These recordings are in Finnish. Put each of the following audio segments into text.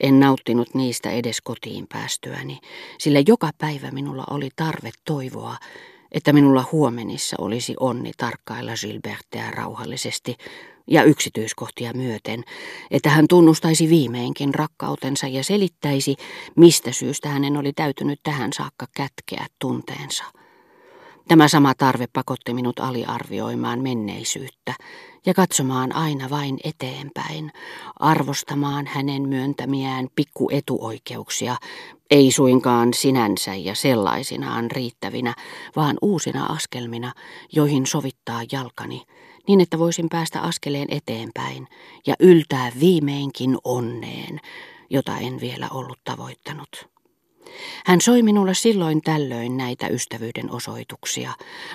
En nauttinut niistä edes kotiin päästyäni, sillä joka päivä minulla oli tarve toivoa, että minulla huomenissa olisi onni tarkkailla Gilbertea rauhallisesti ja yksityiskohtia myöten, että hän tunnustaisi viimeinkin rakkautensa ja selittäisi, mistä syystä hänen oli täytynyt tähän saakka kätkeä tunteensa. Tämä sama tarve pakotti minut aliarvioimaan menneisyyttä ja katsomaan aina vain eteenpäin, arvostamaan hänen myöntämiään pikkuetuoikeuksia, ei suinkaan sinänsä ja sellaisinaan riittävinä, vaan uusina askelmina, joihin sovittaa jalkani, niin että voisin päästä askeleen eteenpäin ja yltää viimeinkin onneen, jota en vielä ollut tavoittanut. Hän soi minulle silloin tällöin näitä ystävyyden osoituksia,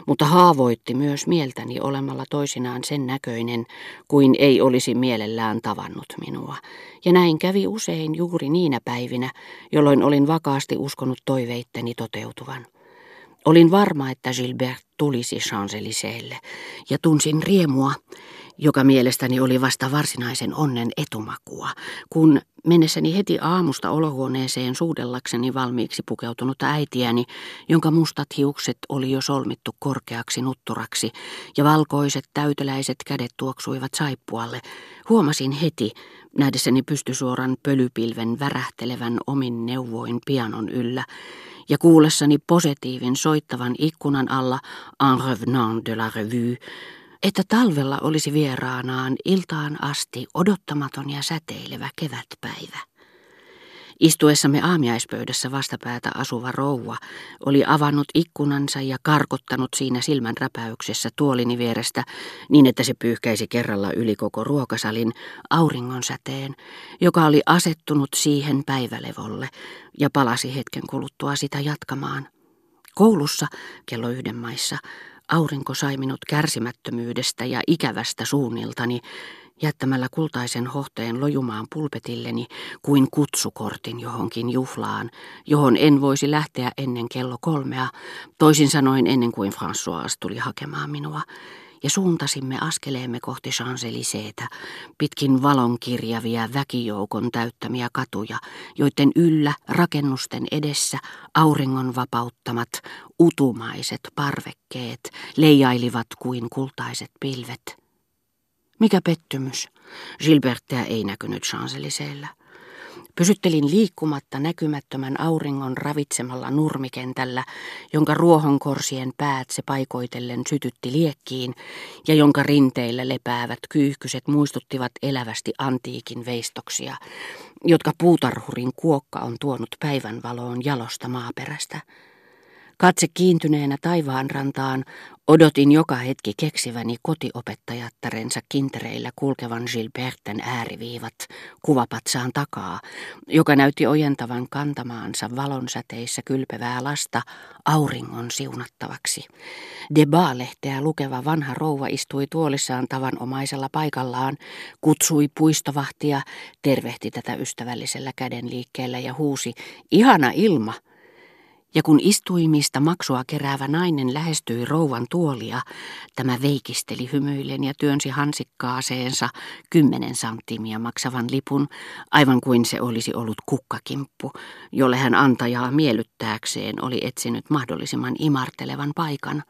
mutta haavoitti myös mieltäni olemalla toisinaan sen näköinen, kuin ei olisi mielellään tavannut minua. Ja näin kävi usein juuri niinä päivinä, jolloin olin vakaasti uskonut toiveitteni toteutuvan. Olin varma, että Gilbert tulisi champs ja tunsin riemua, joka mielestäni oli vasta varsinaisen onnen etumakua, kun mennessäni heti aamusta olohuoneeseen suudellakseni valmiiksi pukeutunut äitiäni, jonka mustat hiukset oli jo solmittu korkeaksi nutturaksi ja valkoiset täyteläiset kädet tuoksuivat saippualle, huomasin heti, nähdessäni pystysuoran pölypilven värähtelevän omin neuvoin pianon yllä, ja kuullessani positiivin soittavan ikkunan alla En revenant de la revue, että talvella olisi vieraanaan iltaan asti odottamaton ja säteilevä kevätpäivä. Istuessamme aamiaispöydässä vastapäätä asuva rouva oli avannut ikkunansa ja karkottanut siinä silmän räpäyksessä tuolini vierestä niin, että se pyyhkäisi kerralla yli koko ruokasalin auringonsäteen, joka oli asettunut siihen päivälevolle ja palasi hetken kuluttua sitä jatkamaan. Koulussa kello yhden maissa Aurinko sai minut kärsimättömyydestä ja ikävästä suunniltani, jättämällä kultaisen hohteen lojumaan pulpetilleni kuin kutsukortin johonkin juhlaan, johon en voisi lähteä ennen kello kolmea, toisin sanoen ennen kuin François tuli hakemaan minua, ja suuntasimme askeleemme kohti champs pitkin valonkirjavia väkijoukon täyttämiä katuja, joiden yllä rakennusten edessä auringon vapauttamat utumaiset parvekkeet leijailivat kuin kultaiset pilvet. Mikä pettymys! Gilbertia ei näkynyt champs Pysyttelin liikkumatta näkymättömän auringon ravitsemalla nurmikentällä, jonka ruohonkorsien päät se paikoitellen sytytti liekkiin ja jonka rinteillä lepäävät kyyhkyset muistuttivat elävästi antiikin veistoksia, jotka puutarhurin kuokka on tuonut päivänvaloon jalosta maaperästä. Katse kiintyneenä taivaanrantaan odotin joka hetki keksiväni kotiopettajattarensa kintereillä kulkevan Gilberten ääriviivat kuvapatsaan takaa, joka näytti ojentavan kantamaansa valonsäteissä kylpevää lasta auringon siunattavaksi. Deba-lehteä lukeva vanha rouva istui tuolissaan tavanomaisella paikallaan, kutsui puistovahtia, tervehti tätä ystävällisellä kädenliikkeellä ja huusi, ihana ilma! Ja kun istuimista maksua keräävä nainen lähestyi rouvan tuolia, tämä veikisteli hymyillen ja työnsi hansikkaaseensa kymmenen santtimia maksavan lipun, aivan kuin se olisi ollut kukkakimppu, jolle hän antajaa miellyttääkseen oli etsinyt mahdollisimman imartelevan paikan.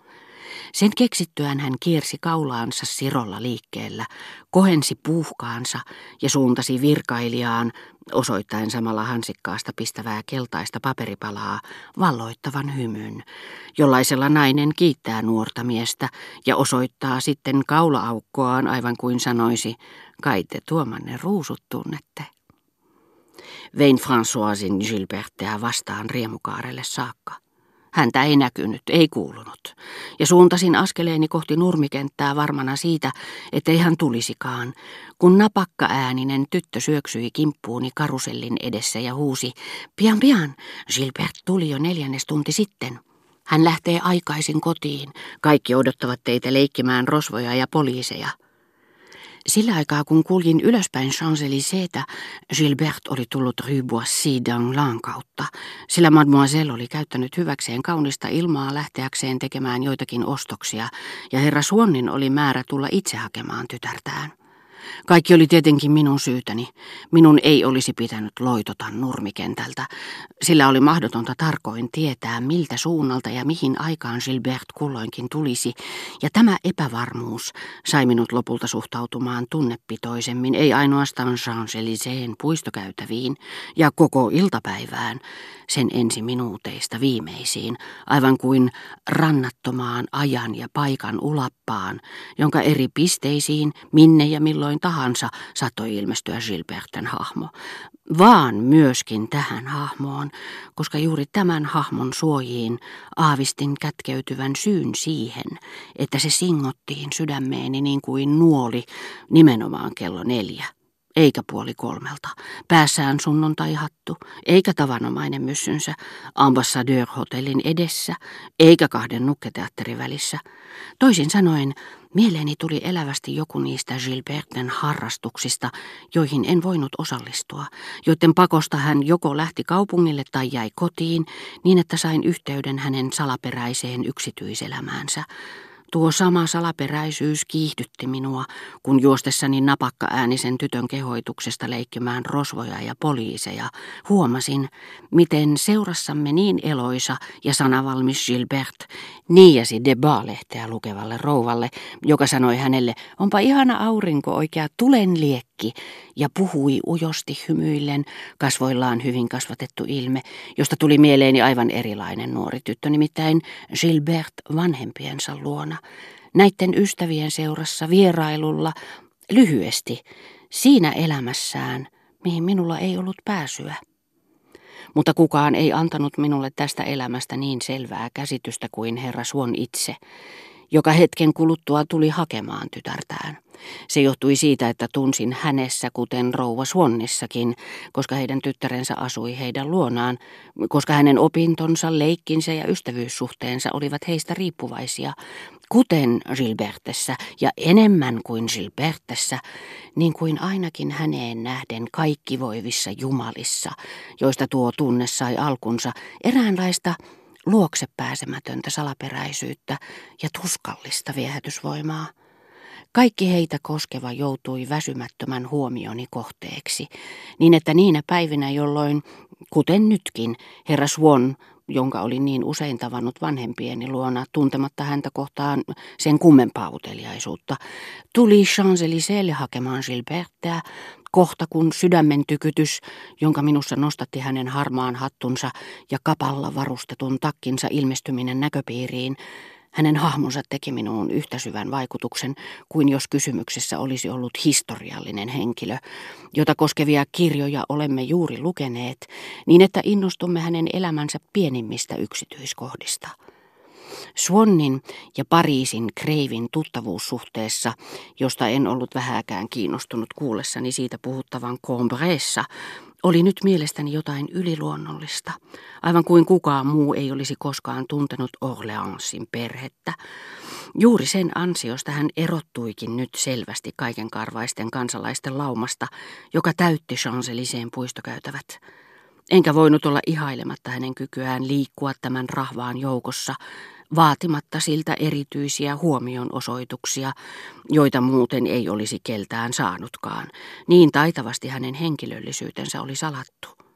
Sen keksittyään hän kiersi kaulaansa sirolla liikkeellä, kohensi puuhkaansa ja suuntasi virkailijaan, osoittaen samalla hansikkaasta pistävää keltaista paperipalaa, valloittavan hymyn, jollaisella nainen kiittää nuorta miestä ja osoittaa sitten kaulaaukkoaan aivan kuin sanoisi, kai te tuomanne ruusut tunnette. Vein Françoisin Gilbertea vastaan riemukaarelle saakka. Häntä ei näkynyt, ei kuulunut, ja suuntasin askeleeni kohti nurmikenttää varmana siitä, ettei hän tulisikaan, kun napakka ääninen tyttö syöksyi kimppuuni karusellin edessä ja huusi, pian pian, Gilbert tuli jo neljännes tunti sitten. Hän lähtee aikaisin kotiin, kaikki odottavat teitä leikkimään rosvoja ja poliiseja. Sillä aikaa, kun kuljin ylöspäin Champs-Élyséetä, Gilbert oli tullut Boissy d'Anglin kautta, sillä mademoiselle oli käyttänyt hyväkseen kaunista ilmaa lähteäkseen tekemään joitakin ostoksia, ja herra Suonnin oli määrä tulla itse hakemaan tytärtään. Kaikki oli tietenkin minun syytäni. Minun ei olisi pitänyt loitota nurmikentältä, sillä oli mahdotonta tarkoin tietää, miltä suunnalta ja mihin aikaan Gilbert kulloinkin tulisi, ja tämä epävarmuus sai minut lopulta suhtautumaan tunnepitoisemmin, ei ainoastaan Champs-Élysées puistokäytäviin ja koko iltapäivään, sen ensi minuuteista viimeisiin, aivan kuin rannattomaan ajan ja paikan ulappaan, jonka eri pisteisiin, minne ja milloin tahansa saattoi ilmestyä Gilberten hahmo, vaan myöskin tähän hahmoon, koska juuri tämän hahmon suojiin aavistin kätkeytyvän syyn siihen, että se singottiin sydämeeni niin kuin nuoli nimenomaan kello neljä eikä puoli kolmelta. Päässään sunnuntaihattu, eikä tavanomainen myssynsä, ambassadeur-hotellin edessä, eikä kahden nukketeatterin välissä. Toisin sanoen, mieleeni tuli elävästi joku niistä Gilberten harrastuksista, joihin en voinut osallistua, joiden pakosta hän joko lähti kaupungille tai jäi kotiin, niin että sain yhteyden hänen salaperäiseen yksityiselämäänsä. Tuo sama salaperäisyys kiihdytti minua, kun juostessani napakka äänisen tytön kehoituksesta leikkimään rosvoja ja poliiseja, huomasin, miten seurassamme niin eloisa ja sanavalmis Gilbert niiasi Deba-lehteä lukevalle rouvalle, joka sanoi hänelle, onpa ihana aurinko oikea tulen liekki, ja puhui ujosti hymyillen, kasvoillaan hyvin kasvatettu ilme, josta tuli mieleeni aivan erilainen nuori tyttö, nimittäin Gilbert vanhempiensa luona. Näiden ystävien seurassa vierailulla, lyhyesti, siinä elämässään, mihin minulla ei ollut pääsyä. Mutta kukaan ei antanut minulle tästä elämästä niin selvää käsitystä kuin herra Suon itse, joka hetken kuluttua tuli hakemaan tytärtään. Se johtui siitä, että tunsin hänessä, kuten rouva Swannissakin, koska heidän tyttärensä asui heidän luonaan, koska hänen opintonsa, leikkinsä ja ystävyyssuhteensa olivat heistä riippuvaisia, kuten Gilbertessä ja enemmän kuin Gilbertessä, niin kuin ainakin häneen nähden kaikki voivissa jumalissa, joista tuo tunne sai alkunsa, eräänlaista luokse pääsemätöntä salaperäisyyttä ja tuskallista viehätysvoimaa. Kaikki heitä koskeva joutui väsymättömän huomioni kohteeksi, niin että niinä päivinä, jolloin, kuten nytkin, herra Swan, jonka olin niin usein tavannut vanhempieni luona, tuntematta häntä kohtaan sen kummempaa uteliaisuutta, tuli Champs-Élysées'lle hakemaan Gilbertteä, kohta kun sydämen tykytys, jonka minussa nostatti hänen harmaan hattunsa ja kapalla varustetun takkinsa ilmestyminen näköpiiriin, hänen hahmonsa teki minuun yhtä syvän vaikutuksen kuin jos kysymyksessä olisi ollut historiallinen henkilö, jota koskevia kirjoja olemme juuri lukeneet, niin että innostumme hänen elämänsä pienimmistä yksityiskohdista. Swannin ja Pariisin Kreivin tuttavuussuhteessa, josta en ollut vähäkään kiinnostunut kuullessani siitä puhuttavan Combreessa, oli nyt mielestäni jotain yliluonnollista, aivan kuin kukaan muu ei olisi koskaan tuntenut Orleansin perhettä. Juuri sen ansiosta hän erottuikin nyt selvästi kaiken karvaisten kansalaisten laumasta, joka täytti Champs-Élysées puistokäytävät. Enkä voinut olla ihailematta hänen kykyään liikkua tämän rahvaan joukossa, vaatimatta siltä erityisiä huomionosoituksia, joita muuten ei olisi keltään saanutkaan. Niin taitavasti hänen henkilöllisyytensä oli salattu.